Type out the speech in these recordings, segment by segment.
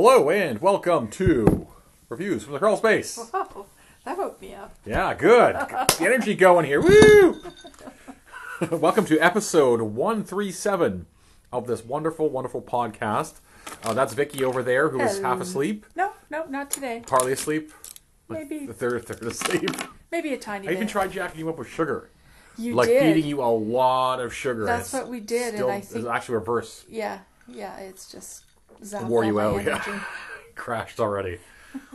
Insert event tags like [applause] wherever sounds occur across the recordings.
Hello and welcome to Reviews from the Crawl Space. [laughs] Oh, that woke me up. Yeah, good. Got the energy going here. Woo! [laughs] welcome to episode 137 of this wonderful, wonderful podcast. Uh, that's Vicky over there who is half asleep, No, no, not today. partly asleep, Maybe, the third, third asleep. maybe a tiny bit. I even bit. tried jacking you up with sugar. you like did. feeding you a lot of sugar. That's what we did, and I think- it's actually reverse. Yeah, yeah. It's just zapped Wore you out, yeah. [laughs] Crashed already.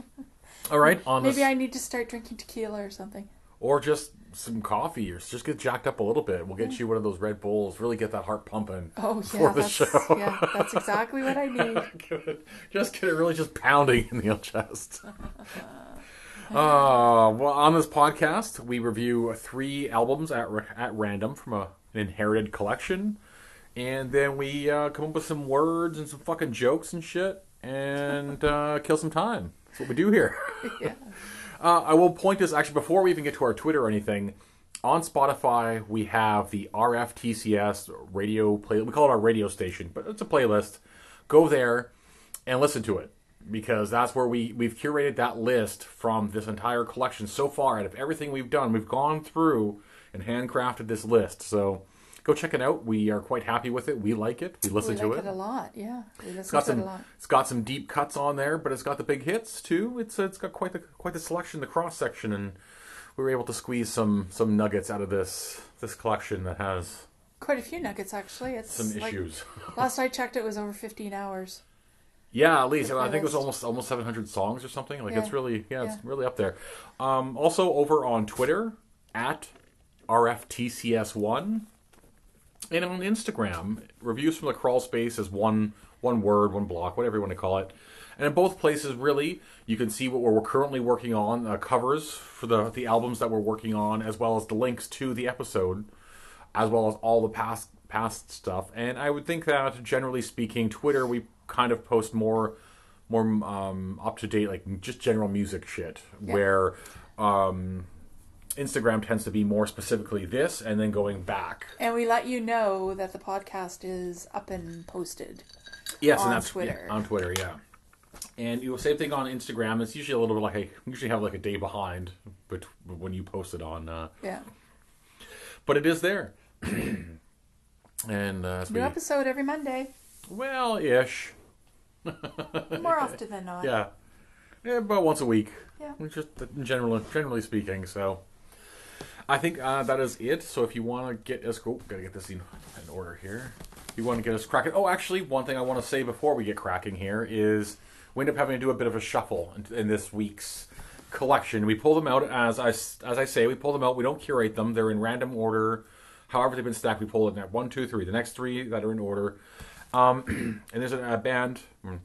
[laughs] All right, on Maybe this, I need to start drinking tequila or something. or just some coffee, or just get jacked up a little bit. We'll get you one of those Red Bulls. Really get that heart pumping. Oh For yeah, the that's show. yeah, that's exactly what I [laughs] need. Just get it really just pounding in the chest. Uh, well, on this podcast, we review three albums at at random from a, an inherited collection, and then we uh, come up with some words and some fucking jokes and shit, and uh, kill some time. That's what we do here. [laughs] Yeah. [laughs] Uh, I will point this actually before we even get to our Twitter or anything. On Spotify, we have the RFTCS radio play. We call it our radio station, but it's a playlist. Go there and listen to it because that's where we we've curated that list from this entire collection so far. Out of everything we've done, we've gone through and handcrafted this list. So go check it out. We are quite happy with it. We like it. We listen we to like it. it a lot. Yeah, we listen It's got to it some. a lot. It's got some deep cuts on there, but it's got the big hits too. It's it's got quite the quite the selection, the cross section, and we were able to squeeze some some nuggets out of this this collection that has Quite a few nuggets actually. It's some like, issues. [laughs] Last I checked, it was over 15 hours. Yeah, at least I think it was almost almost seven hundred songs or something. Like Yeah. it's really yeah, Yeah. it's really up there. Um, also over on Twitter at RFTCS1 and on Instagram, reviews from the crawl space is one one word, one block, whatever you want to call it. And in both places, really, you can see what we're currently working on, uh, covers for the the albums that we're working on, as well as the links to the episode, as well as all the past past stuff. And I would think that, generally speaking, Twitter we kind of post more more um, up to date, like just general music shit, Yeah. where um, Instagram tends to be more specifically this, and then going back. And we let you know that the podcast is up and posted. Yes, on and that's Twitter. yeah, on Twitter, yeah. And you know, same thing on Instagram. It's usually a little bit like I usually have like a day behind, but when you post it on, uh, Yeah. but it is there. [clears throat] and uh, New episode every Monday. well, ish, [laughs] More often than not. [laughs] yeah, yeah, about once a week. Yeah. just in general, generally speaking. So, I think uh, that is it. So if you want to get us, oh, gotta get this in, in order here. If you want to get us cracking. Oh, actually, one thing I want to say before we get cracking here is we end up having to do a bit of a shuffle in, in this week's collection. We pull them out as I as I say. We pull them out. We don't curate them. They're in random order. However they've been stacked, we pull it at one, two, three. The next three that are in order. Um, [clears throat] and there's a, a band. hmm,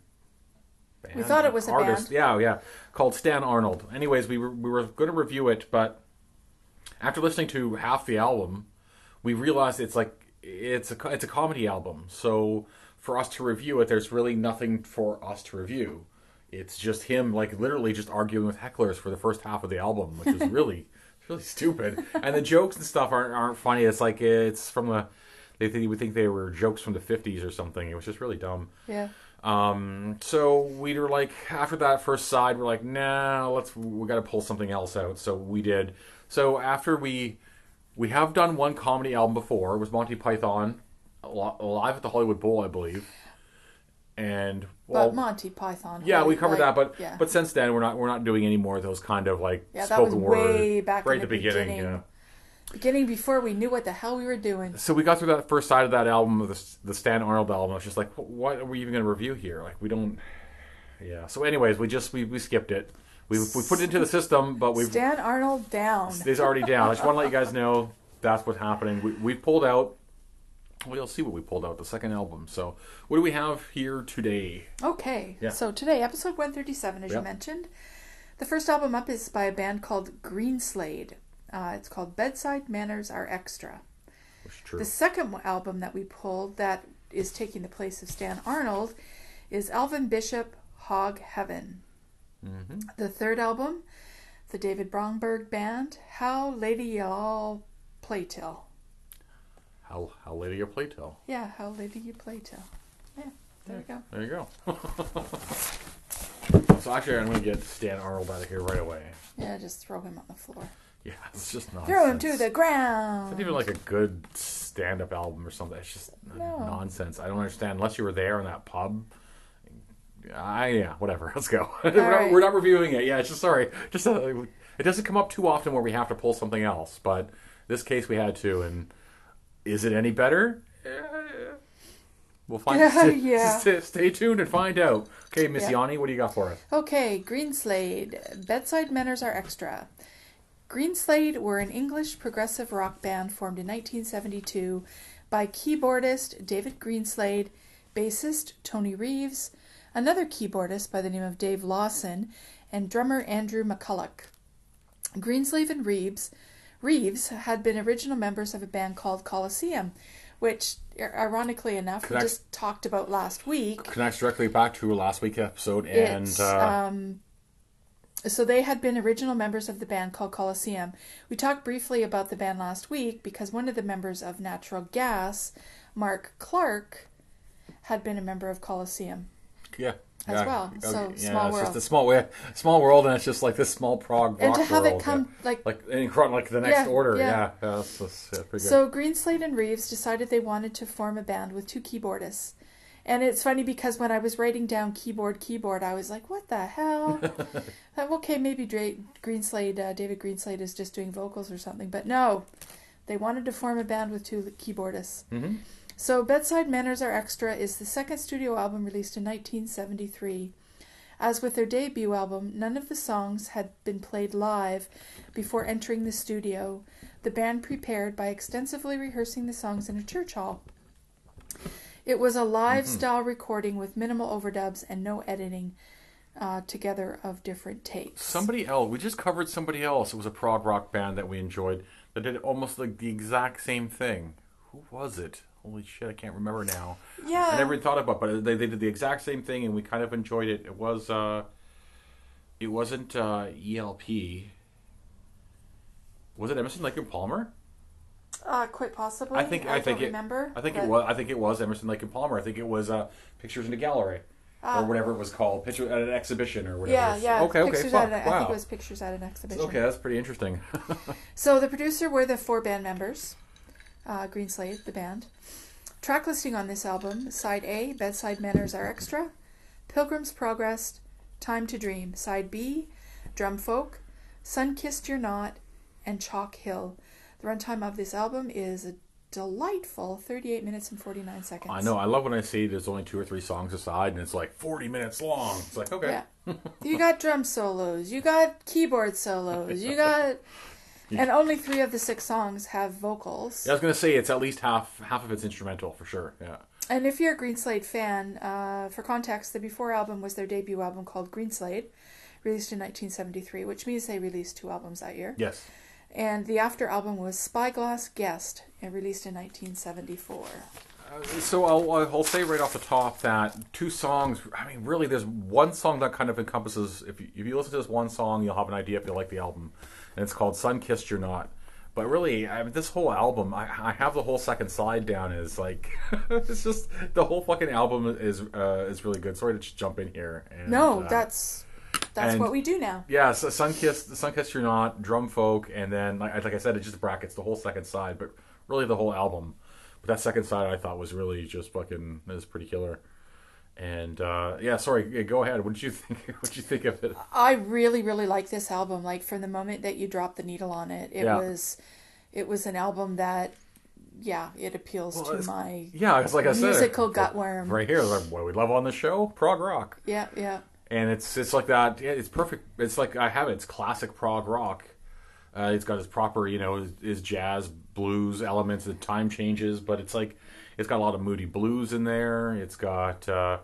We thought it was a artist, band. Yeah, yeah, called Stan Arnold. Anyways, we were we were going to review it, but after listening to half the album, we realized it's like it's a it's a comedy album. So for us to review it, there's really nothing for us to review. It's just him, like literally, just arguing with hecklers for the first half of the album, which is [laughs] really really stupid. And the jokes and stuff aren't aren't funny. It's like it's from the they think, would think they were jokes from the 50s or something. It was just really dumb. Yeah. Um, so we were like, after that first side, we're like, nah, let's, we got to pull something else out. So we did. So after we, we have done one comedy album before. It was Monty Python, Live at the Hollywood Bowl, I believe. And well, but Monty Python. yeah, we like- covered that, but yeah. but since then we're not we're not doing any more of those kind of like Yeah, that spoken was word way back right in the the beginning. beginning. Yeah. beginning before we knew what the hell we were doing. So we got through that first side of that album, of the the Stan Arnold album. I was just like, what are we even going to review here? Like, we don't. Yeah. So, anyways, we just we, we skipped it. We we put it into the system, but we've Stan Arnold down. it's already down. I just want to let you guys know that's what's happening. We we pulled out. Well, you'll see what we pulled out the second album. So, what do we have here today? Okay. Yeah. So today, episode 137, as Yep. you mentioned. The first album up is by a band called Greenslade. Uh, it's called Bedside Manners Are Extra. True. The second album that we pulled that is taking the place of Stan Arnold is Alvin Bishop Hog Heaven. Mhm. The third album, the David Bromberg Band, How Lady Y'all Play Till. How how late are your playtell? Yeah, How Lady You Play Till. Yeah, there we go. There you go. [laughs] So actually, I'm going to get Stan Arnold out of here right away. Yeah, just throw him on the floor. Yeah, [laughs] it's just not. Throw him to the ground. It's not even like a good stand-up album or something. It's just No. nonsense. I don't understand unless you were there in that pub. I yeah, whatever. [laughs] Let's go. [laughs] we're, right. not, we're not reviewing it. Yeah, it's just sorry. Just uh, it doesn't come up too often where we have to pull something else, but this case we had to. And is it any better? We'll find. [laughs] Yeah, stay, yeah. Stay, stay tuned and find out. Okay, Miss Yeah. Yanni, what do you got for us? Okay, Greenslade. Bedside manners are extra. Greenslade were an English progressive rock band formed in 1972 by keyboardist David Greenslade, bassist Tony Reeves, another keyboardist by the name of Dave Lawson, and drummer Andrew McCulloch. Greenslade and Reeves Reeves had been original members of a band called Colosseum, which, ironically enough, we just talked about last week. Connects directly back to last week's episode, and uh, um, so they had been original members of the band called Colosseum. We talked briefly about the band last week because one of the members of Natural Gas, Mark Clarke, had been a member of Colosseum. Yeah. as yeah, well. okay, So, yeah, small it's world. just a small way, small world, and it's just like this small prog rock And to have it world, come, yeah. like- like in like the next order, yeah. that's, that's. So Greenslade and Reeves decided they wanted to form a band with two keyboardists. And it's funny because when I was writing down keyboard, keyboard, I was like, what the hell? [laughs] Thought, okay, maybe Dra- Greenslade, uh, David Greenslade is just doing vocals or something. But no, they wanted to form a band with two keyboardists. Mhm. So Bedside Manners Are Extra is the second studio album released in 1973. As with their debut album, none of the songs had been played live before entering the studio. The band prepared by extensively rehearsing the songs in a church hall. It was a live Mm-hmm. style recording with minimal overdubs and no editing uh, together of different tapes. Somebody else, we just covered somebody else. It was a prog rock band that we enjoyed that did almost like the exact same thing. Who was it? Holy shit, I can't remember now. yeah, I never even thought about, it, but they, they did the exact same thing, and we kind of enjoyed it. It was, uh, it wasn't uh, ELP. Was it Emerson Lake and Palmer? uh, quite possibly. I think I, think don't it. remember. I think it was. I think it was Emerson Lake and Palmer. I think it was uh, Pictures in the Gallery Ah. or whatever it was called, picture at an exhibition or whatever. Yeah, yeah. Okay, okay, Pictures fuck, at an, I think it was pictures at an exhibition. Okay, that's pretty interesting. [laughs] So the producer were the four band members, uh, Greenslade, the band. Track listing on this album: Side A, Bedside Manners Are Extra, Pilgrim's Progress, Time to Dream. Side B, Drum Folk, Sun Kissed You're Not, and Chalk Hill. The runtime of this album is a delightful 38 minutes and 49 seconds. I know. I love when I see there's only two or three songs aside, and it's like 40 minutes long. It's like okay. Yeah. [laughs] you got drum solos, you got keyboard solos, you [laughs] got. And only three of the six songs have vocals. Yeah, I was gonna say it's at least half half of it's instrumental for sure. Yeah. And if you're a Greenslade fan, uh, for context, the Before album was their debut album called Greenslade, released in 1973, which means they released two albums that year. Yes. And the After album was Spyglass Guest, and released in 1974. Uh, so I'll, I'll say right off the top that two songs. I mean, really, there's one song that kind of encompasses. If you, if you listen to this one song, you'll have an idea if you like the album, and it's called "Sun Kissed You're Not." But really, I mean, this whole album, I, I have the whole second side down. Is like, [laughs] it's just the whole fucking album is uh, is really good. Sorry to just jump in here. And, No, uh, that's that's and- what we do now. Yeah, so Sunkissed, Sunkissed You're Not, Drum Folk, and then, like, like I said, it just brackets the whole second side, but really the whole album. But that second side I thought was really just fucking, it was pretty killer. And, uh, yeah, sorry, go ahead. What did you [laughs] think? What did you think of it? I really, really like this album. Like from the moment that you dropped the needle on it, it Yeah. was, it was an album that, yeah, it appeals Well, to my Yeah, it's like I said. musical gutworm. Right here, like, what we love on the show? Prog rock. Yeah, yeah. and it's it's like that. Yeah, it's perfect. It's like I have it. It's classic prog rock. Uh, it's got its proper, you know, is, is jazz blues elements. The time changes, but it's like it's got a lot of moody blues in there. It's got uh,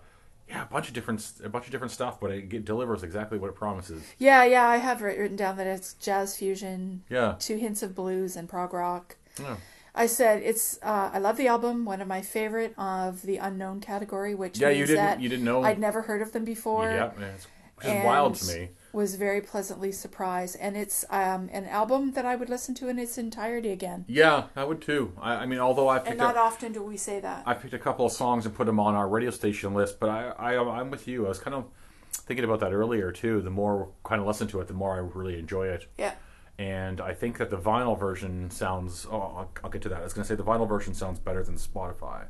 yeah, a bunch of different a bunch of different stuff, but it delivers exactly what it promises. Yeah, yeah, I have written down that it's jazz fusion, Yeah, two hints of blues and prog rock. yeah. I said it's. Uh, I love the album. One of my favorite of the unknown category, which Yeah, you didn't you didn't know. I'd never heard of them before. yeah, it's, which is wild to me. Was very pleasantly surprised, and it's um, an album that I would listen to in its entirety again. Yeah, I would too. I, I mean, although I And not up, often do we say that. I picked a couple of songs and put them on our radio station list, but I, I I'm with you. I was kind of thinking about that earlier too. The more kind of listen to it, the more I really enjoy it. Yeah. And I think that the vinyl version sounds. Oh, I'll, I'll get to that. I was going to say the vinyl version sounds better than Spotify,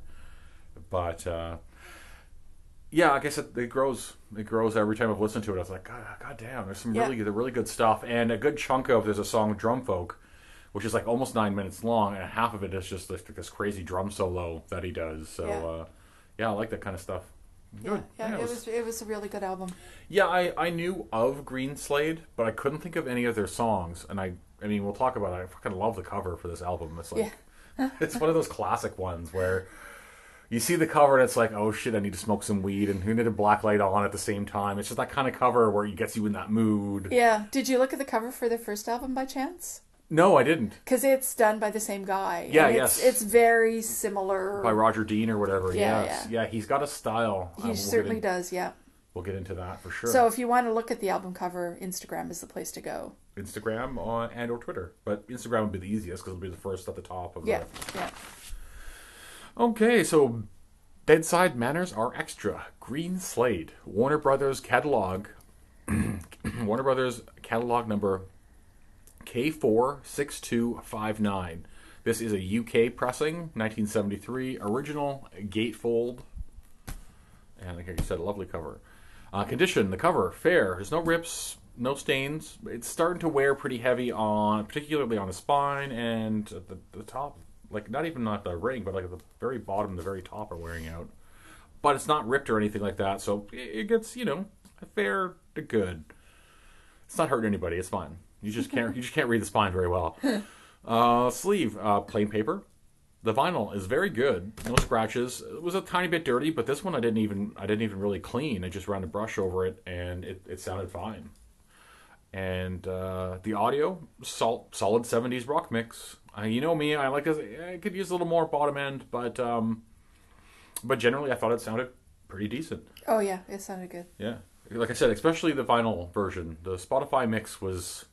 but uh, yeah, I guess it, it grows. It grows every time I've listened to it. I was like, God, God damn, there's some Yeah. really, really good stuff, and a good chunk of there's a song Drum Folk, which is like almost nine minutes long, and half of it is just this, this crazy drum solo that he does. So Yeah. uh, yeah, I like that kind of stuff. Yeah, Good. yeah, it was it was a really good album. Yeah, I, I knew of Greenslade, but I couldn't think of any of their songs. And I I mean, we'll talk about it. I fucking love the cover for this album. It's like [laughs] it's one of those classic ones where [laughs] you see the cover and it's like, oh shit, I need to smoke some weed and who need a black light on at the same time. It's just that kind of cover where it gets you in that mood. Yeah. Did you look at the cover for their first album by chance? No, I didn't. Because it's done by the same guy. Yeah, and yes. It's, it's very similar. By Roger Dean or whatever. Yeah, yes. yeah. he's got a style. Uh, he we'll certainly in- does. Yeah. We'll get into that for sure. So if you want to look at the album cover, Instagram is the place to go. Instagram on, and or Twitter, but Instagram would be the easiest because it'll be the first at the top of Yeah. the Yeah. Okay, so bedside manners are extra. Greenslade, Warner Brothers catalog, [clears throat] Warner Brothers catalog number K46259. This is a UK pressing, 1973, original gatefold, and like I said, a lovely cover. Uh, condition: the cover fair. There's no rips, no stains. It's starting to wear pretty heavy on, particularly on the spine and the, the top. Like not even at the ring, but like at the very bottom, the very top are wearing out. But it's not ripped or anything like that, so it it gets you know a fair to good. It's not hurting anybody. It's fine. You just can't [laughs] you just can't read the spine very well. Uh, sleeve, uh, plain paper. The vinyl is very good. No scratches. It was a tiny bit dirty, but this one I didn't even I didn't even really clean. I just ran a brush over it, and it, it sounded fine. And uh, the audio, sol- solid '70s rock mix. Uh, you know me, I like this. I could use a little more bottom end, but um, but generally I thought it sounded pretty decent. Oh yeah, it sounded good. Yeah, like I said, especially the vinyl version. The Spotify mix was,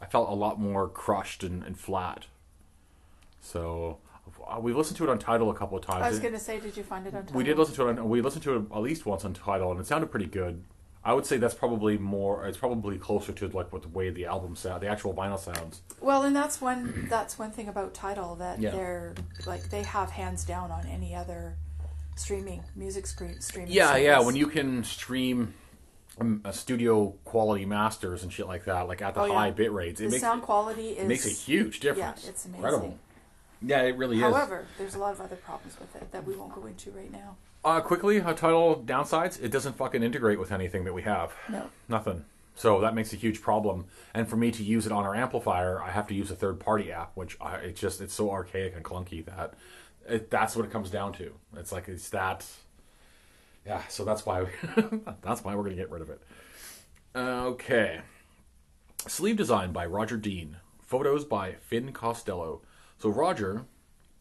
I felt a lot more crushed and, and flat. So uh, we listened to it on Tidal a couple of times. I was gonna say, did you find it on time? we did listen to it. On, we listened to it at least once on Tidal, and it sounded pretty good. I would say that's probably more. It's probably closer to like what the way the album sound, the actual vinyl sounds. Well, and that's one that's one thing about Tidal that Yeah. they're like they have hands down on any other streaming music screen streaming. Yeah, yeah. When you can stream um, a studio quality masters and shit like that, like at the Oh, yeah. high bit rates, it the makes sound quality is it makes a huge difference. yeah, it's amazing. Incredible. Yeah, it really is. However, there's a lot of other problems with it that we won't go into right now. Uh, quickly, a Tidal downsides: it doesn't fucking integrate with anything that we have. No. Nothing. So that makes a huge problem. And for me to use it on our amplifier, I have to use a third-party app, which I, it's just it's so archaic and clunky that it, that's what it comes down to. It's like it's that. Yeah, so that's why we, [laughs] that's why we're gonna get rid of it. Okay. Sleeve design by Roger Dean. Photos by Finn Costello. So Roger,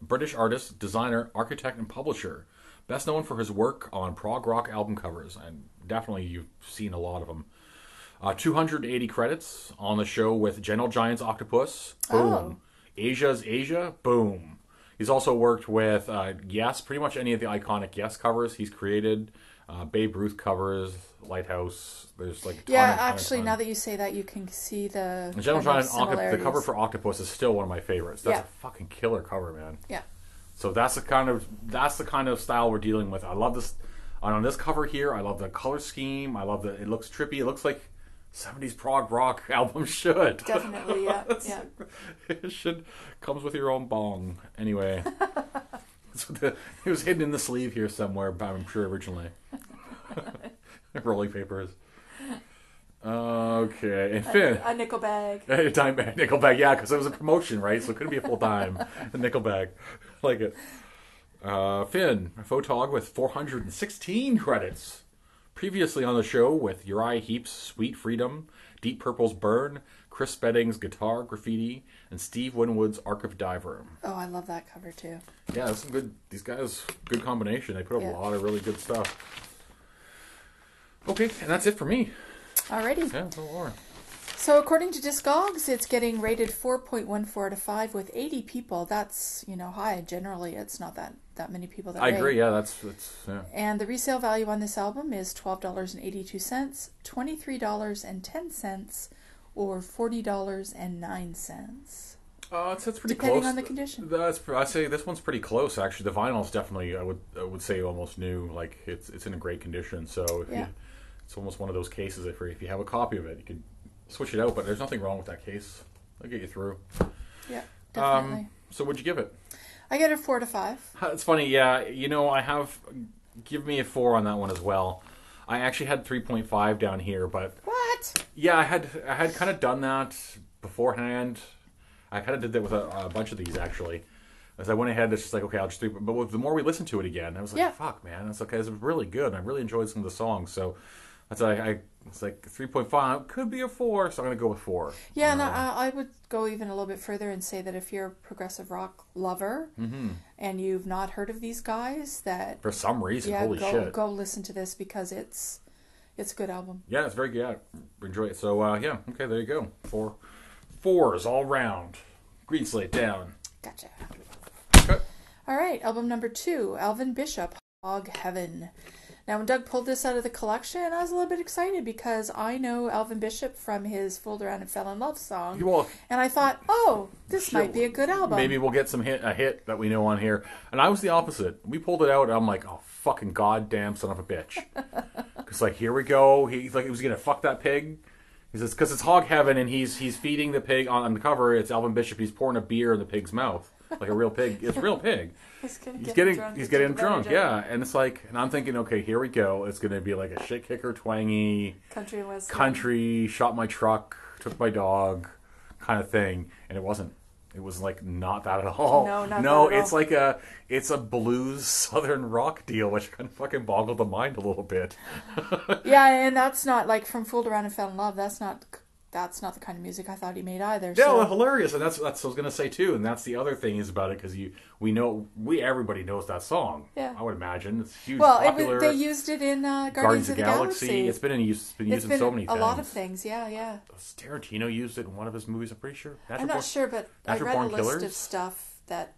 British artist, designer, architect, and publisher. Best known for his work on prog rock album covers, and definitely you've seen a lot of them. Uh, 280 credits on the show with Gentle Giant's Octopus. Boom. Oh. Asia's Asia. Boom. He's also worked with uh, Yes, pretty much any of the iconic Yes covers he's created. Uh, Babe Ruth covers, Lighthouse. There's like a Yeah, ton actually, ton. now that you say that, you can see the The Gentle Giant Octopus, the cover for Octopus is still one of my favorites. That's Yeah. a fucking killer cover, man. yeah. So that's the kind of that's the kind of style we're dealing with. I love this on this cover here. I love the color scheme. I love that it looks trippy. It looks like 70s prog rock [laughs] album should. Definitely, yeah, [laughs] yeah. it should comes with your own bong. Anyway, [laughs] the, it was hidden in the sleeve here somewhere. I'm sure originally. Rolling papers. Okay, and Finn. A nickel bag. A dime bag, nickel bag, yeah, because it was a promotion, right? So it couldn't be a full dime. a nickel bag, [laughs] like it. Uh, Finn, a photog with 416 credits. Previously on the show with Uriah Heep's Sweet Freedom, Deep Purple's Burn, Chris Spedding's Guitar Graffiti, and Steve Winwood's Arc of Diver. Room. Oh, I love that cover too. Yeah, some good. These guys, good combination. They put up Yeah. a lot of really good stuff. Okay, and that's it for me. Alrighty. Yeah, more. So according to Discogs, it's getting rated 4.14 out of 5 with 80 people. That's, you know, high. Generally, it's not that that many people that I rate. agree. Yeah, that's that's yeah. And the resale value on this album is twelve dollars and eighty two cents, twenty three dollars and ten cents, or forty dollars and nine cents, Uh, it's, it's pretty depending close. on the condition. That's I'd say this one's pretty close actually. The vinyl's definitely I would I would say almost new. Like it's it's in a great condition. So if Yeah. you, it's almost one of those cases if if you have a copy of it, you could switch it out. But there's nothing wrong with that case. I'll get you through. Yeah, Um, definitely. so what'd you give it? I get a four to five. [laughs] It's funny, yeah. You know, I have give me a four on that one as well. I actually had three point five down here, but What? yeah, I had I had kind of done that beforehand. I kind of did that with a, a bunch of these actually. As I went ahead, it's just like okay, I'll just do. But with, the more we listened to it again, I was like, Yeah. fuck, man, it's okay. It's really good. I really enjoyed some of the songs. So that's why I, it's like three point five could be a four, so I'm gonna go with four. Yeah, and I, I would go even a little bit further and say that if you're a progressive rock lover Mm-hmm. and you've not heard of these guys, that for some reason, yeah, holy go shit. go listen to this because it's it's a good album. Yeah, it's very good. Yeah, enjoy it. So uh, yeah, okay, there you go. Four fours all round. Greenslade down. Gotcha. Okay. All right, album number two, Alvin Bishop, Hog Heaven. Now, when Doug pulled this out of the collection, I was a little bit excited because I know Alvin Bishop from his "Fooled Around and Fell in Love" song, Well, and I thought, oh, this Sure. might be a good album. maybe we'll get some hit a hit that we know on here. And I was the opposite. We pulled it out. And I'm like, oh fucking goddamn son of a bitch. [laughs] Because like here we go. He's like he was gonna fuck that pig. He says because it's hog heaven and he's he's feeding the pig on, on the cover. It's Alvin Bishop. He's pouring a beer in the pig's mouth like a real pig. It's a real [laughs] pig. he's, He's get getting drunk he's getting advantage drunk, yeah. And it's like, and I'm thinking, okay, here we go. It's gonna be like a shit kicker, twangy, country western. country, shot my truck, took my dog, kind of thing. And it wasn't. It was like not that at all. No, not no. it's all. like a it's a blues [laughs] southern rock deal, which kind of fucking boggled the mind a little bit. [laughs] Yeah, and that's not like from "Fooled Around and Fell in Love." That's not that's not the kind of music I thought he made either. Yeah, so. well, hilarious, and that's that's what I was gonna say too. And that's the other thing is about it because you we know we everybody knows that song. Yeah. I would imagine it's huge. well, popular. was, they used it in uh, Guardians, Guardians of the Galaxy. It's been in use. It's been It's used in so many things. a things. lot of things. Yeah, yeah. Tarantino used it in one of his movies. I'm pretty sure. Natural I'm not Born- sure, but I Natural read a list Killers? of stuff that,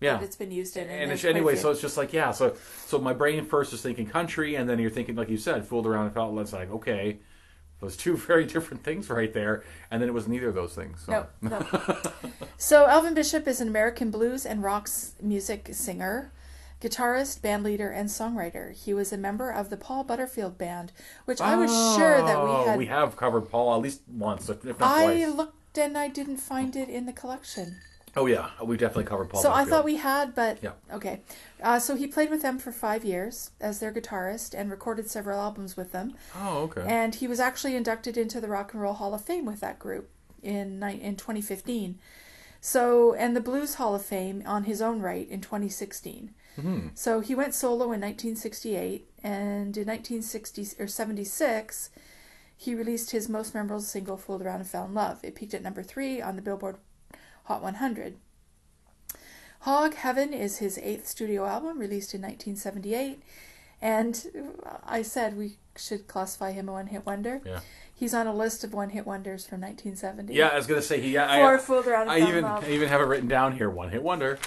Yeah. that it's been used in. and it's, anyway, so it's just like yeah. So so my brain first is thinking country, and then you're thinking like you said, fooled around and felt. It's like okay, those two [laughs] very different things right there, and then it was neither of those things. So. no, no. [laughs] so Alvin Bishop is an American blues and rock music singer, guitarist, bandleader, and songwriter. He was a member of the Paul Butterfield Band, which I was sure that Oh, we had. we have covered Paul at least once, if not I twice. looked and I didn't find it in the collection. Oh yeah, we've definitely covered Paul. So I thought we had, but Yeah. okay. Uh, so he played with them for five years as their guitarist and recorded several albums with them. Oh okay. And he was actually inducted into the Rock and Roll Hall of Fame with that group in in 2015. So and the Blues Hall of Fame on his own right in 2016. Hmm. So he went solo in 1968, and in 1960 or 76, he released his most memorable single, "Fooled Around and Fell in Love." It peaked at number three on the Billboard Hot 100. Hog Heaven is his eighth studio album, released in 1978, and I said we should classify him a one-hit wonder. Yeah. He's on a list of one-hit wonders from 1970. Yeah, I was gonna say he. For I, Fooled Around I even I even have it written down here. One hit wonder.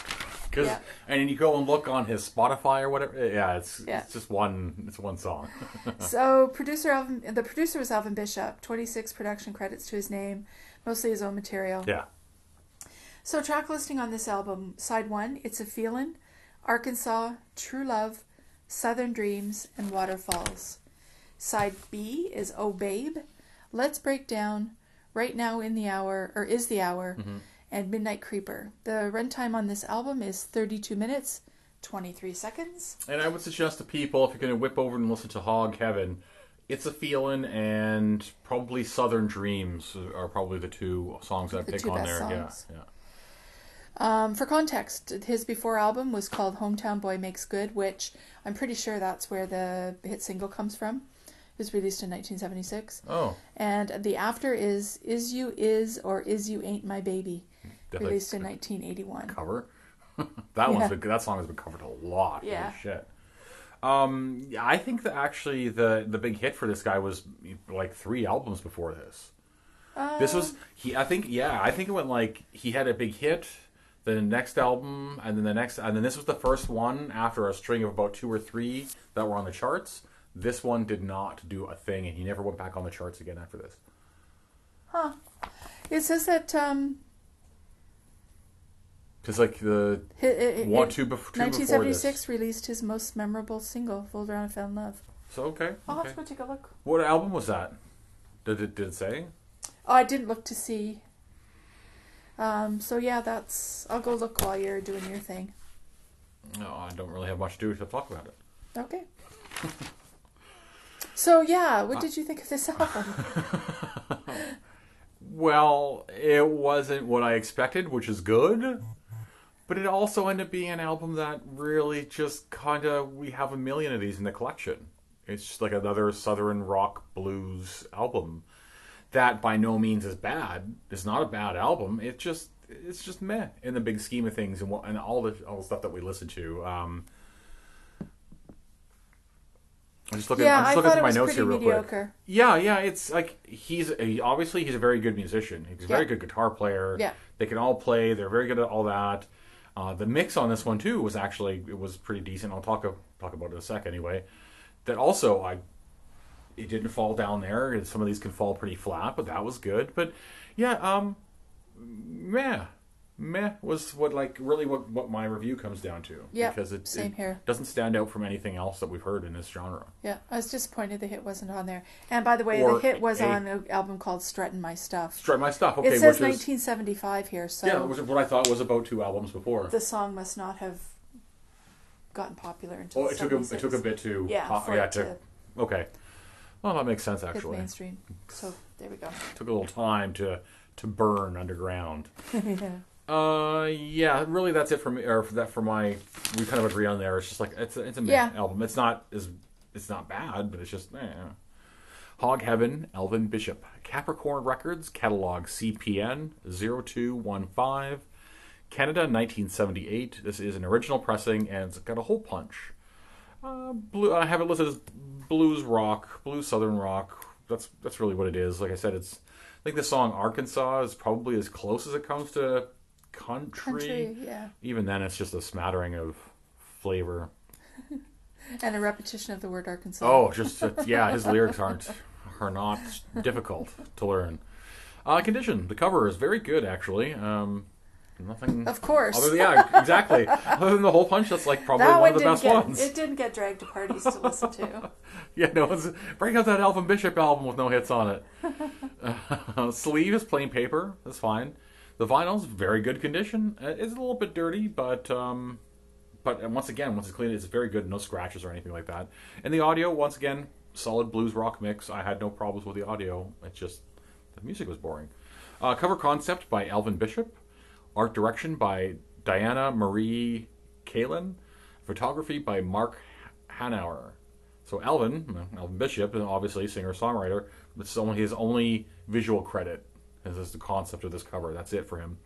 Cause, Yeah. and then you go and look on his Spotify or whatever. Eh, yeah, it's Yeah. it's just one. It's one song. [laughs] So producer Alvin, the producer was Alvin Bishop. Twenty six production credits to his name, mostly his own material. yeah. So track listing on this album: side one, "It's a Feelin'," Arkansas, "True Love," "Southern Dreams," and "Waterfalls." Side B is "Oh Babe," "Let's Break Down," "Right Now in the Hour" or "Is the Hour," mm-hmm. and "Midnight Creeper." The runtime on this album is thirty two minutes, twenty three seconds. And I would suggest to people if you're going to whip over and listen to Hog Heaven, it's a feeling and probably Southern Dreams are probably the two songs that I pick on there. songs. Yeah, yeah. Um, for context, his before album was called Hometown Boy Makes Good, which I'm pretty sure that's where the hit single comes from. It was released in 1976. Oh, And the after is Is You Is or Is You Ain't My Baby, definitely released in 1981. cover. [laughs] that Yeah. one's been, that song has been covered a lot. Holy Yeah. shit. Um, yeah, I think that actually the the big hit for this guy was like three albums before this. this was he. I think yeah. I think it went like he had a big hit, the next album, and then the next, and then this was the first one after a string of about two or three that were on the charts. This one did not do a thing, and he never went back on the charts again after this. Huh. It says that um, Because like the hi- i- i- one, i- two, bef- two before 1976 this. released his most memorable single, "Fooled Around and Fell in Love." So okay, I'll okay. have to go take a look. What album was that? Did it did it say? Oh, I didn't look to see. Um, so yeah, that's. I'll go look while you're doing your thing. No, I don't really have much to do to talk about it. Okay. [laughs] so yeah, what did you think of this [laughs] album? Well, it wasn't what I expected, which is good. But it also ended up being an album that really just kind of we have a million of these in the collection. It's just like another southern rock blues album that by no means is bad. It's not a bad album. It just it's just meh in the big scheme of things and what and all the all the stuff that we listen to. Um, I'm just looking. yeah, I'm just I looking thought through it my notes here real quick. mediocre. Yeah, yeah, it's like he's he, obviously he's a very good musician. He's a very good guitar player. Yeah. they can all play. They're very good at all that. Uh, the mix on this one too was actually it was pretty decent. I'll talk talk about it in a sec anyway. That also I it didn't fall down there. and Some of these can fall pretty flat, but that was good. But yeah, um, meh, meh was what like really what what my review comes down to. Yeah, because it, same it here. doesn't stand out from anything else that we've heard in this genre. Yeah, I was disappointed the hit wasn't on there. And by the way, Or the hit was a- on an album called "Strutting My Stuff." Strike my stuff. Okay, it says which is 1975 here, so yeah, which is what I thought was about two albums before. the song must not have gotten popular until Oh, it took a, it took a bit to yeah, pop- yeah, to to- okay. Well, that makes sense actually. mainstream. So there we go. [laughs] took a little time to to burn underground. [laughs] yeah. Uh, yeah, really, that's it for me. Or for that for my, we kind of agree on there. It's just like it's a, it's a meh Yeah. album. It's not as it's not bad, but it's just eh. Hog Heaven, Elvin Bishop, Capricorn Records, catalog CPN 0215, Canada 1978. This is an original pressing and it's got a hole punch. Uh, blue, I have it listed as blues rock, blues southern rock. That's that's really what it is. Like I said, it's I think the song Arkansas is probably as close as it comes to country. Country, yeah, Even then, it's just a smattering of flavor. [laughs] and a repetition of the word Arkansas. Oh, just uh, yeah, his lyrics aren't are not difficult to learn. Uh, condition. The cover is very good, actually. Um, nothing. of course. Other than, yeah, exactly. Other than the whole punch, that's like probably that one one of the best get ones. it didn't get dragged to parties to listen to. [laughs] Yeah, no, it's, bring out that Elvin Bishop album with no hits on it. uh, [laughs] [laughs] sleeve is plain paper. That's fine. The vinyl's very good condition. Uh, It's a little bit dirty, but um, but and once again, once it's clean, it's very good. No scratches or anything like that. And the audio, once again, solid blues rock mix. I had no problems with the audio. It's just the music was boring. Uh, cover concept by Alvin Bishop. Art direction by Diana Marie Kalin. Photography by Mark Hanauer. So Alvin, Alvin Bishop, and obviously singer songwriter. This is only his only visual credit. This is the concept of this cover. That's it for him.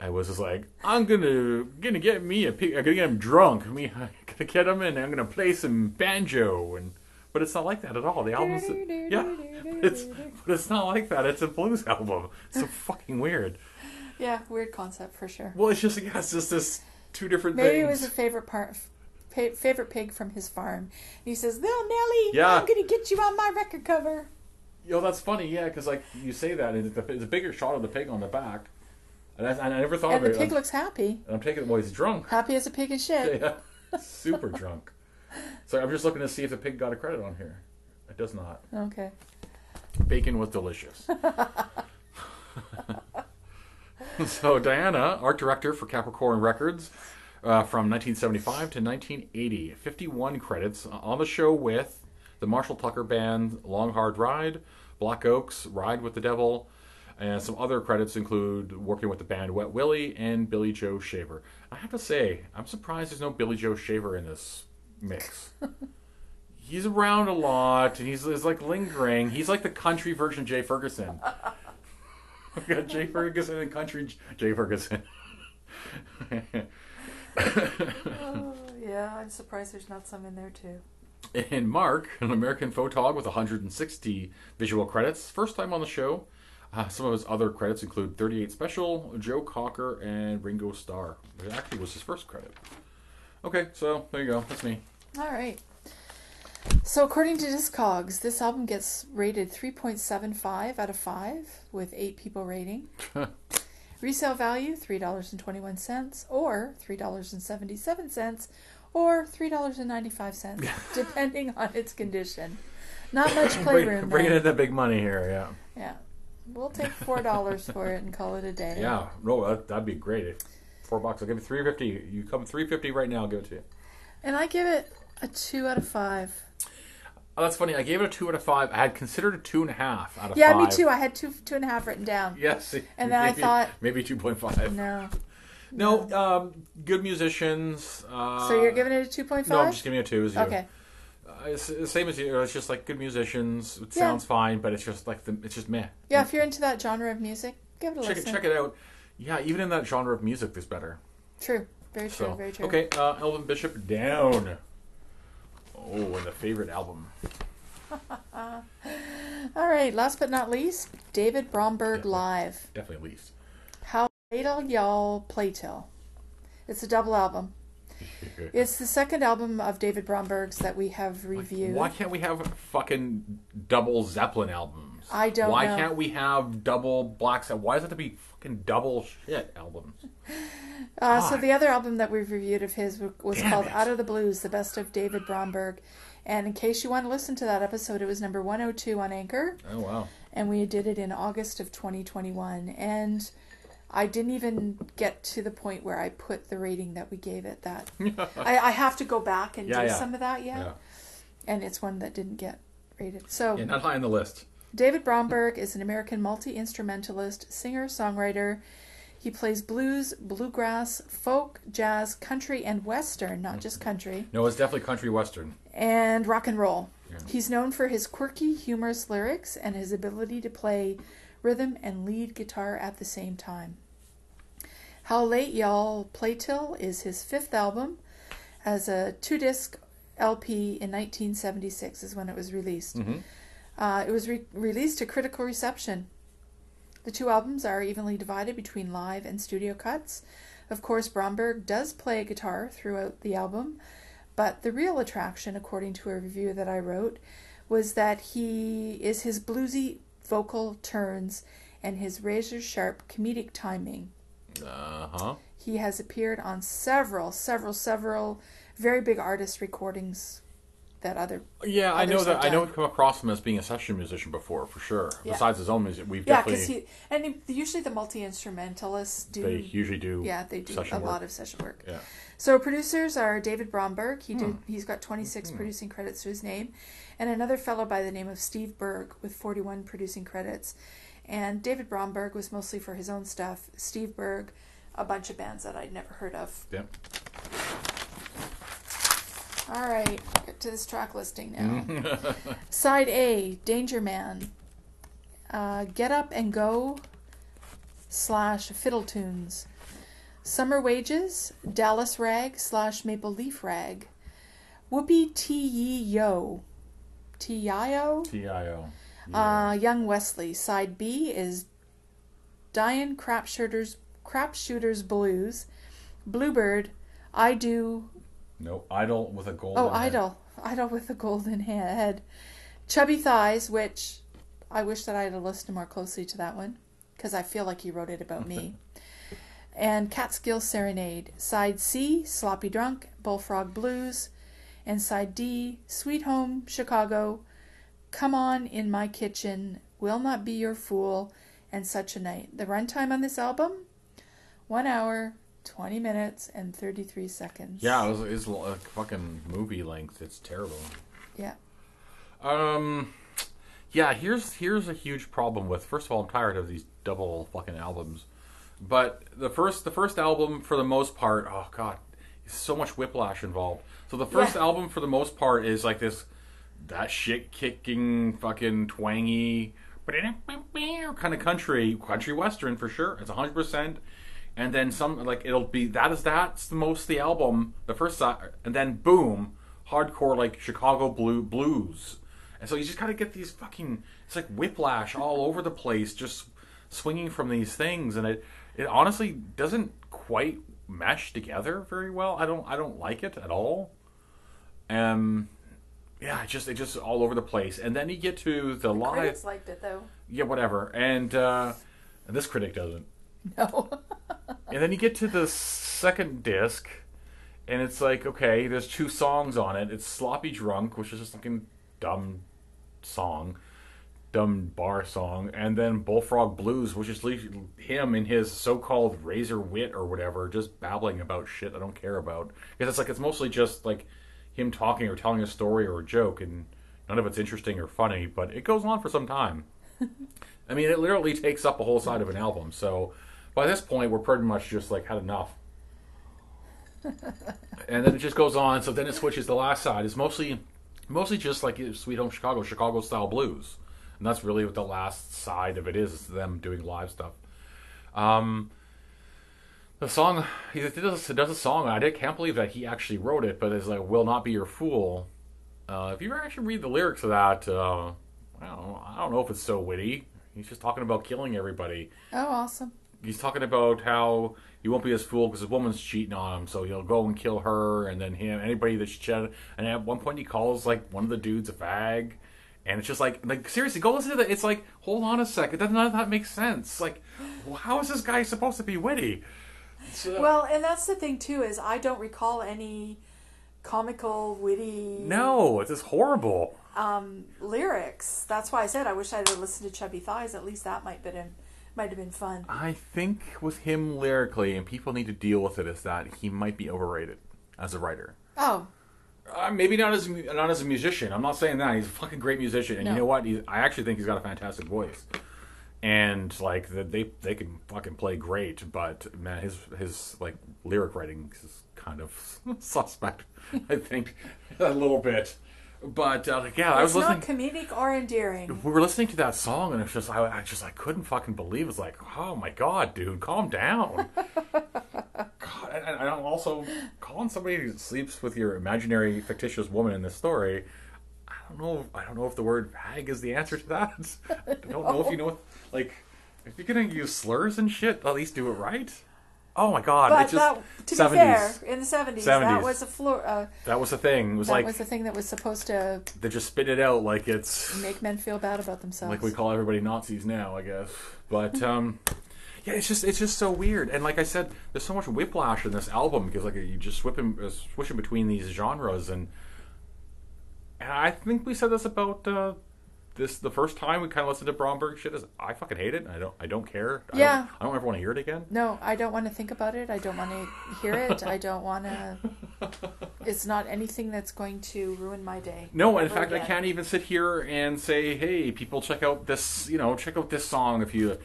I was just like, I'm gonna gonna get me a pic. I'm gonna get him drunk. Me, [laughs] I'm gonna get him and I'm gonna play some banjo and. But it's not like that at all. The album's yeah, it's [laughs] but it's not like that. It's a blues [laughs] album. It's so fucking weird. Yeah, weird concept for sure. Well, it's just yeah, it's just this two different Maybe things. it was a favorite part, fa- favorite pig from his farm. And he says, "Little Nelly, Yeah. I'm gonna get you on my record cover." Yo, that's funny, yeah, because like you say that, and it's a, bigger shot of the pig on the back, and I, and I never thought And of the it. pig uh, looks happy, and I'm taking it well, he's drunk. happy as a pig in shit. [laughs] yeah, super [laughs] drunk. So I'm just looking to see if the pig got a credit on here. It does not. Okay. Bacon was delicious. [laughs] [laughs] so Diana, art director for Capricorn Records, uh, from 1975 to 1980, 51 credits on the show with the Marshall Tucker Band, Long Hard Ride, Black Oaks, Ride with the Devil, and some other credits include working with the band Wet Willie and Billy Joe Shaver. I have to say, I'm surprised there's no Billy Joe Shaver in this mix. [laughs] he's around a lot and he's, he's like lingering. He's like the country version of Jay Ferguson. We've got Jay Ferguson and country J- Jay Ferguson. Oh, yeah, I'm surprised there's not some in there too. and Mark, an American photog with 160 visual credits, first time on the show. Uh, some of his other credits include 38 Special, Joe Cocker, and Ringo Starr. Which actually was his first credit. Okay, so there you go. That's me. All right. So, according to Discogs, this album gets rated 3.75 out of 5 with 8 people rating. [laughs] Resale value $3.21 or $3.77 or $3.95, [laughs] depending on its condition. Not [coughs] much playroom. Bring, bringing in the big money here, yeah. Yeah. We'll take $4 for it and call it a day. Yeah, no, that, that'd be great. If four bucks, I'll give you three fifty. You come three fifty right now, I'll give it to you. And I give it a 2 out of 5. Oh, that's funny. I gave it a two out of five. I had considered a two and a half out of Yeah, five. me too. I had two, two and a half written down. Yes. And then I maybe- thought- maybe two point five. No. No, um, good musicians. Uh, So you're giving it a 2.5? No, I'm just giving it a two. As you. Okay. Uh, it's the same as you. It's just like good musicians. It Yeah. sounds fine, but it's just like the. It's just meh. Yeah, if you're into that genre of music, give it a Check it. listen. Check it out. Yeah, even in that genre of music, there's better. True. Very true. So very true. okay, uh, Elvin Bishop down. Oh, and the favorite album. [laughs] All right. Last but not least, David Bromberg Yeah. live. Definitely least. How Fatal Y'all Play Till. It's a double album. [laughs] It's the second album of David Bromberg's that we have reviewed. Why can't we have fucking double Zeppelin albums? I don't Why know. can't we have double Black Sabbath? Why does it have to be fucking double shit albums? [laughs] Uh, so the other album that we've reviewed of his was Damn called it. Out of the Blues, the best of David Bromberg. And in case you want to listen to that episode, it was number 102 on Anchor, Oh wow. and we did it in August of 2021. And I didn't even get to the point where I put the rating that we gave it. That [laughs] I, I have to go back and Yeah, do yeah. some of that yet, Yeah. and it's one that didn't get rated. So yeah, not high on the list. David Bromberg is an American multi instrumentalist, singer, songwriter. He plays blues, bluegrass, folk, jazz, country, and western, not just country, No, it's definitely country western. and rock and roll. Yeah. He's known for his quirky, humorous lyrics and his ability to play rhythm and lead guitar at the same time. How Late Y'all Play Till is his fifth album as a two disc LP in 1976, is when it was released. Mhm. Uh, it was re- released to critical reception. The two albums are evenly divided between live and studio cuts. Of course, Bromberg does play guitar throughout the album, but the real attraction, according to a review that I wrote, was that he is his bluesy vocal turns and his razor sharp comedic timing. Uh huh. He has appeared on several, several, several very big artist recordings that other Yeah, I know that. I know. I've come across him as being a session musician before, for sure. Yeah. Besides his own music, we've yeah definitely. because he and he- usually the multi instrumentalists do they usually do. yeah they do a work. lot of session work. Yeah. So producers are David Bromberg. He Hmm. did. He's got 26 producing credits to his name, and another fellow by the name of Steve Burgh with 41 producing credits. And David Bromberg was mostly for his own stuff. Steve Burgh, a bunch of bands that I'd never heard of. Yep. All right, to this track listing now. [laughs] Side A, Danger Man, uh, Get Up and Go slash Fiddle Tunes. Summer Wages, Dallas Rag slash Maple Leaf Rag. Whoopie T Yee Yo. T Y O? T.I.O. Uh, Young Wesley. Side B is Diane Crapshooters, Crapshooters Blues. Bluebird, I Do no, Idol with a gold. Oh. Idol. Idol with a golden head. Chubby Thighs, which I wish that I had listened more closely to that one because I feel like he wrote it about me. [laughs] and Catskill Serenade. Side C, Sloppy Drunk, Bullfrog Blues. And side D, Sweet Home, Chicago, Come On in My Kitchen, Will Not Be Your Fool, and Such a Night. The runtime on this album, one hour, 20 minutes, and 33 seconds. Yeah, it was, it's a fucking movie length. It's terrible. Yeah. Um, yeah. Here's here's a huge problem with. First of all, I'm tired of these double fucking albums. But the first the first album, for the most part, oh god, so much whiplash involved. So the first Yeah. album, for the most part, is like this that shit kicking fucking twangy kind of country country western for sure. It's hundred percent. And then some like it'll be that is that's the most the album, the first side, and then boom, hardcore like Chicago blue blues. And so you just gotta get these fucking it's like whiplash all [laughs] over the place. Just swinging from these things, and it it honestly doesn't quite mesh together very well. I don't I don't like it at all. Um, yeah, it just it just all over the place. And then you get to the live, Critics liked it though. yeah, whatever. And uh, and this critic doesn't. [laughs] No. And then you get to the second disc, and it's like, okay, there's two songs on it. It's Sloppy Drunk, which is just a fucking dumb song, dumb bar song, and then Bullfrog Blues, which is him in his so-called razor wit or whatever, just babbling about shit I don't care about. Because it's like it's mostly just like him talking or telling a story or a joke, and none of it's interesting or funny. But it goes on for some time. [laughs] I mean, it literally takes up a whole side of an album. So by this point, we're pretty much just like had enough. [laughs] and then it just goes on. So then it switches. The last side is mostly, mostly just like Sweet Home Chicago, Chicago style blues, and that's really what the last side of it is. Is them doing live stuff. Um, the song he does, he does a song. I did, can't believe that he actually wrote it, but it's like "Will Not Be Your Fool." Uh, if you actually read the lyrics of that, uh, well, I don't know if it's so witty. He's just talking about killing everybody Oh, awesome. He's talking about how he won't be as fool because his woman's cheating on him, so he'll go and kill her, and then him, anybody that's chatted. And at one point, he calls like one of the dudes a fag, and it's just like, like seriously, go listen to that. It's like, hold on a second, that none of that makes sense. Like, how is this guy supposed to be witty? So- Well, and that's the thing too is I don't recall any comical, witty no, it's just horrible. um, lyrics. That's why I said I wish I had listened to Chubby Thighs. At least that might have been might have been fun. I think with him lyrically, and people need to deal with it, is that he might be overrated as a writer. Oh, Uh, maybe not as not as a musician. I'm not saying that he's a fucking great musician, and No. you know what? He's, I actually think he's got a fantastic voice, and like the, they they can fucking play great. But man, his his like lyric writing is kind of [laughs] suspect. I think a little bit. But uh, like, yeah, I was it's listening. not comedic or endearing. we were listening to that song, and it's just I, I just I couldn't fucking believe. It's like, oh my god, dude, calm down. [laughs] God, and, and I'm also calling somebody who sleeps with your imaginary fictitious woman in this story. I don't know. I don't know if the word "hag" is the answer to that. [laughs] I don't know if you know. Like, if you're gonna use slurs and shit, at least do it right. Oh my god! But that, to 70s. be fair, in the seventies, that was a floor. Uh, that was the thing. It was that like was the thing that was supposed to they just spit it out like it's make men feel bad about themselves. like we call everybody Nazis now, I guess. But um, yeah, it's just it's just so weird. And like I said, there's so much whiplash in this album because like you just switching uh, switching between these genres, and and I think we said this about uh, this the first time we kind of listened to Bromberg shit. Is I fucking hate it. I don't I don't care. I Yeah. don't, I don't ever want to hear it again. no, I don't want to think about it. I don't want to hear it. I [laughs] don't want to. It's not anything that's going to ruin my day. No, in fact, I can't even sit here and say, "Hey, people, check out this." You know, check out this song if you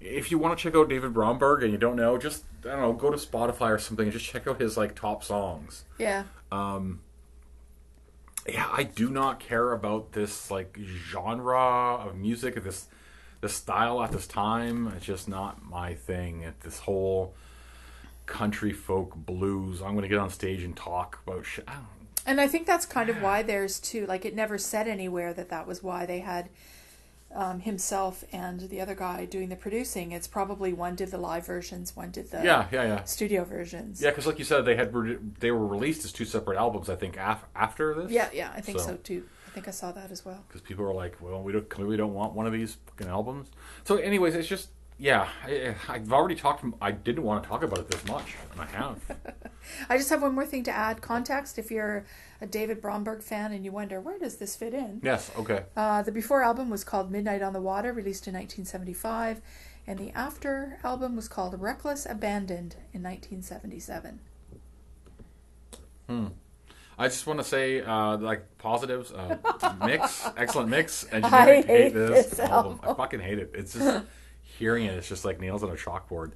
if you want to check out David Bromberg and you don't know, just I don't know, go to Spotify or something and just check out his like top songs. Yeah. Um, Yeah, I do not care about this like genre of music, this this style at this time. It's just not my thing. This whole country folk blues. I'm going to get on stage and talk about shit. And I think that's kind of why there's two. Like it never said anywhere that that was why they had um, himself and the other guy doing the producing. It's probably one did the live versions, one did the yeah, yeah, yeah. studio versions. Yeah, because like you said, they had re- they were released as two separate albums. I think af- after this. yeah, yeah, I think So- so, too. I think I saw that as well. Because people were like, "Well, we don't clearly don't want one of these fucking albums." So, anyways, it's just yeah. I, I've already talked. I didn't want to talk about it this much, and I have. [laughs] I just have one more thing to add context. If you're a David Bromberg fan and you wonder where does this fit in, yes. Okay. uh, the before album was called Midnight on the Water, released in 1975, and the after album was called Reckless Abandoned in 1977. Hmm. I just want to say, uh, like positives, uh, [laughs] mix, excellent mix. I Engineering, hate this, this album. I fucking hate it. It's just [laughs] hearing it. It's just like nails on a chalkboard.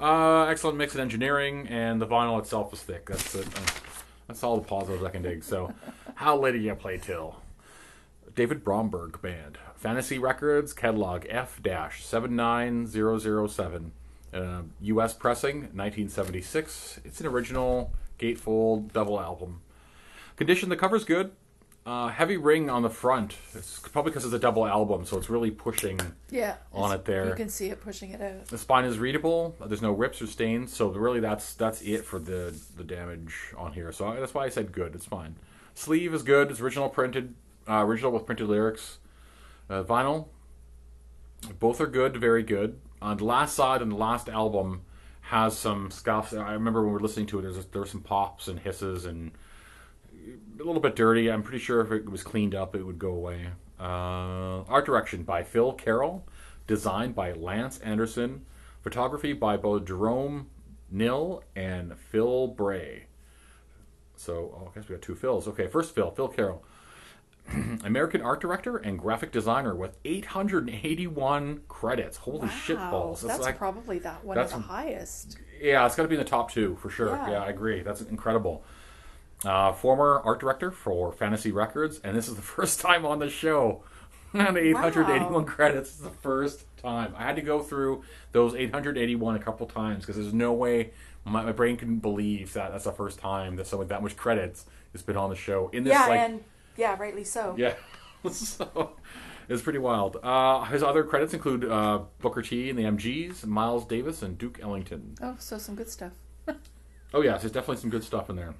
Uh, excellent mix in engineering, and the vinyl itself is thick. That's it. Uh, That's all the positives I can dig. So, how late are you play till? David Bromberg Band, Fantasy Records, catalog F 79007, uh, U.S. pressing, 1976. It's an original gatefold double album. Condition, the cover's good. Uh, heavy ring on the front. It's probably because it's a double album, so it's really pushing. Yeah. On it there. You can see it pushing it out. The spine is readable. There's no rips or stains, so really that's that's it for the the damage on here. So that's why I said good. It's fine. Sleeve is good. It's original printed, uh, original with printed lyrics. Uh, vinyl, both are good, very good. On the last side and the last album has some scuffs. I remember when we were listening to it, there was, there were some pops and hisses and a little bit dirty. I'm pretty sure if it was cleaned up, it would go away. Uh, art direction by Phil Carroll, designed by Lance Anderson, photography by both Jerome Nil and Phil Bray. So oh, I guess we got two Phils. Okay, first Phil, Phil Carroll, [clears throat] American art director and graphic designer with 881 credits. Holy shit balls! That's like probably that one that's- of the highest. yeah, it's got to be in the top two for sure. Yeah. Yeah, I agree. That's incredible. Uh, former art director for Fantasy Records, and this is the [laughs] first time on the show. [laughs] and 881 Wow. credits is the first time. I had to go through those 881 a couple times because there's no way my, my brain couldn't believe that that's the first time that someone that much credits has been on the show in this Yeah, like and yeah, rightly so. yeah. [laughs] so it's pretty wild. Uh, his other credits include uh, Booker T and the MGs, Miles Davis, and Duke Ellington. Oh, so some good stuff. Oh yes, there's definitely some good stuff in there.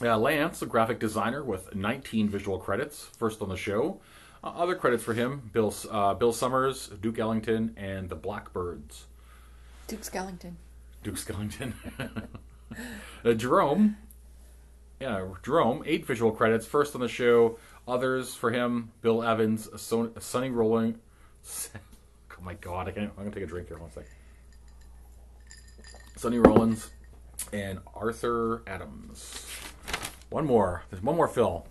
Uh, Lance, a graphic designer with 19 visual credits, first on the show. Uh, other credits for him: Bill uh, Bill Summers, Duke Ellington, and the Blackbirds. Duke Skellington. Duke Skellington. [laughs] uh, Jerome, yeah, Jerome, eight visual credits, first on the show. Others for him: Bill Evans, Son- Sonny Rolling. [laughs] Oh my God, I can't. I'm gonna take a drink here. One sec. Sonny Rollins and Arthur Adams. One more. There's one more Phil.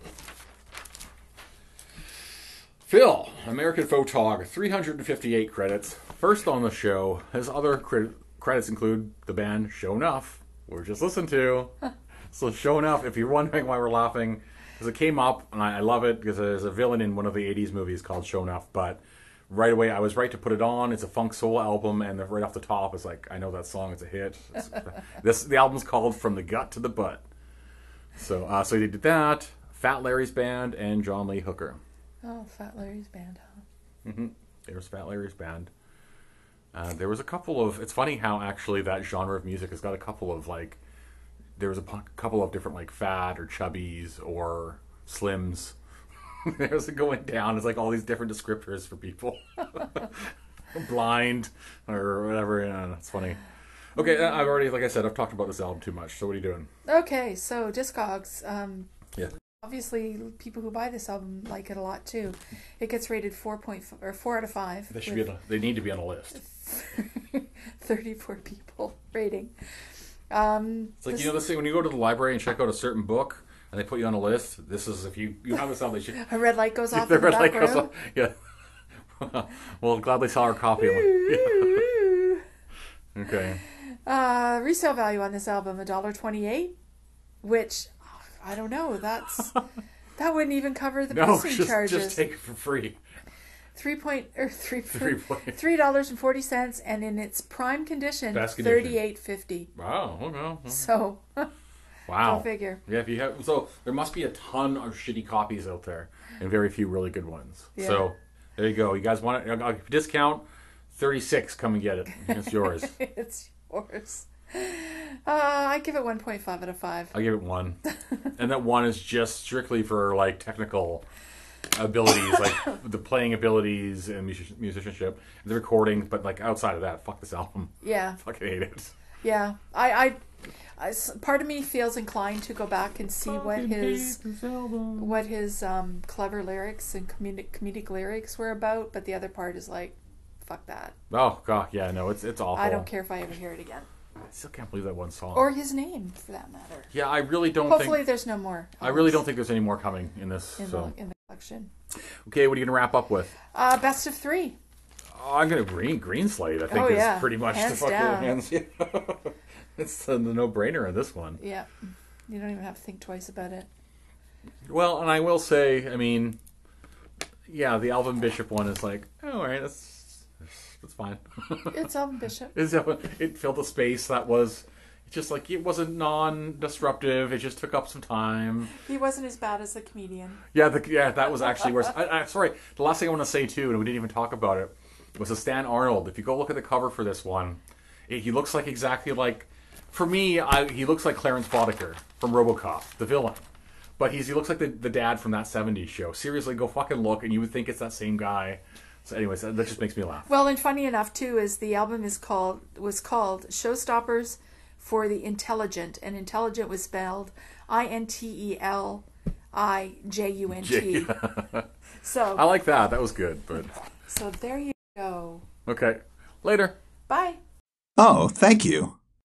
Phil, American Photog, 358 credits. First on the show. His other cre- credits include the band Sho Nuff, we're just listened to. so Sho Nuff, if you're wondering why we're laughing, because it came up, and I, I love it because there's a villain in one of the 80s movies called Sho Nuff, but right away I was right to put it on. It's a funk soul album, and right off the top, it's like, I know that song, it's a hit. It's- [laughs] this The album's called From the Gut to the Butt. So, uh, so they did that, Fat Larry's Band, and John Lee Hooker. Oh, Fat Larry's band, huh? Mm-hmm. There's Fat Larry's band. Uh, there was a couple of. It's funny how actually that genre of music has got a couple of like. There was a couple of different like fat or chubbies or slims. There's [laughs] it going down. It's like all these different descriptors for people. [laughs] Blind or whatever. Yeah, it's funny. Okay, I've already, like I said, I've talked about this album too much. So what are you doing? Okay, so Discogs. Um, Yeah. Obviously, people who buy this album like it a lot too. It gets rated four point f- or four out of five. They should be. a, they need to be on a list. [laughs] Thirty-four people [laughs] rating. Um, It's like this- you know this thing when you go to the library and check out a certain book and they put you on a list. This is if you you have this album, they should [laughs] a red light goes off the the red light back goes off. Yeah. well, gladly saw our copy. Yeah. Okay. Uh, resale value on this album a dollar twenty-eight, which oh, I don't know. That's [laughs] that wouldn't even cover the No, posting just charges. just take it for free. three point or three Three point- three dollars and forty cents, and in its prime condition, condition. thirty-eight fifty. Wow. Okay. So [laughs] Wow. figure. Yeah. If you have so, there must be a ton of shitty copies out there, and very few really good ones. Yeah. So there you go. You guys want it? Discount thirty six. Come and get it. It's yours. [laughs] it's Uh, I give it one point five out of five. I'll give it one, [laughs] and that one is just strictly for like technical abilities, like [laughs] the playing abilities and music- musicianship, the recording. But like outside of that, fuck this album. Yeah, [laughs] Fucking hate it. yeah. I, I, I part of me feels inclined to go back and see what his what his um, clever lyrics and comedic comedic lyrics were about, but the other part is like, fuck that. Oh god, yeah, no, it's it's awful. I don't care if I ever hear it again, I still can't believe that one song. or his name for that matter. yeah, I really don't Hopefully, think. there's no more. I really don't think there's any more coming in this. in so the in the collection. okay, what are you gonna wrap up with? Uh, best of three. Oh, I'm gonna green Greenslade. I think Oh, is pretty much the Hands fucking down. hands. [laughs] it's the, the no brainer in this one. Yeah, you don't even have to think twice about it. Well, and I will say, I mean, yeah, the Alvin Bishop one is like, oh, all right, that's that's fine. It's Alvin Bishop. [laughs] It's, uh, it filled the space that was. just like it wasn't non-disruptive. It just took up some time. He wasn't as bad as the comedian. Yeah, the, yeah, that was actually worse. I, I, sorry, the last thing I want to say too, and we didn't even talk about it, was a Stan Arnold. If you go look at the cover for this one, it, he looks like exactly like, for me, I, he looks like Clarence Boddicker from RoboCop, the villain. But he's he looks like the, the dad from that '70s show. Seriously, go fucking look, and you would think it's that same guy. So, anyways, that, that just makes me laugh. Well, and funny enough too is the album is called was called Showstoppers for the Intelligent, and intelligent was spelled I N T E L I J U N T. [laughs] So I like that. That was good. But so there you go. okay, later. Bye. Oh, thank you.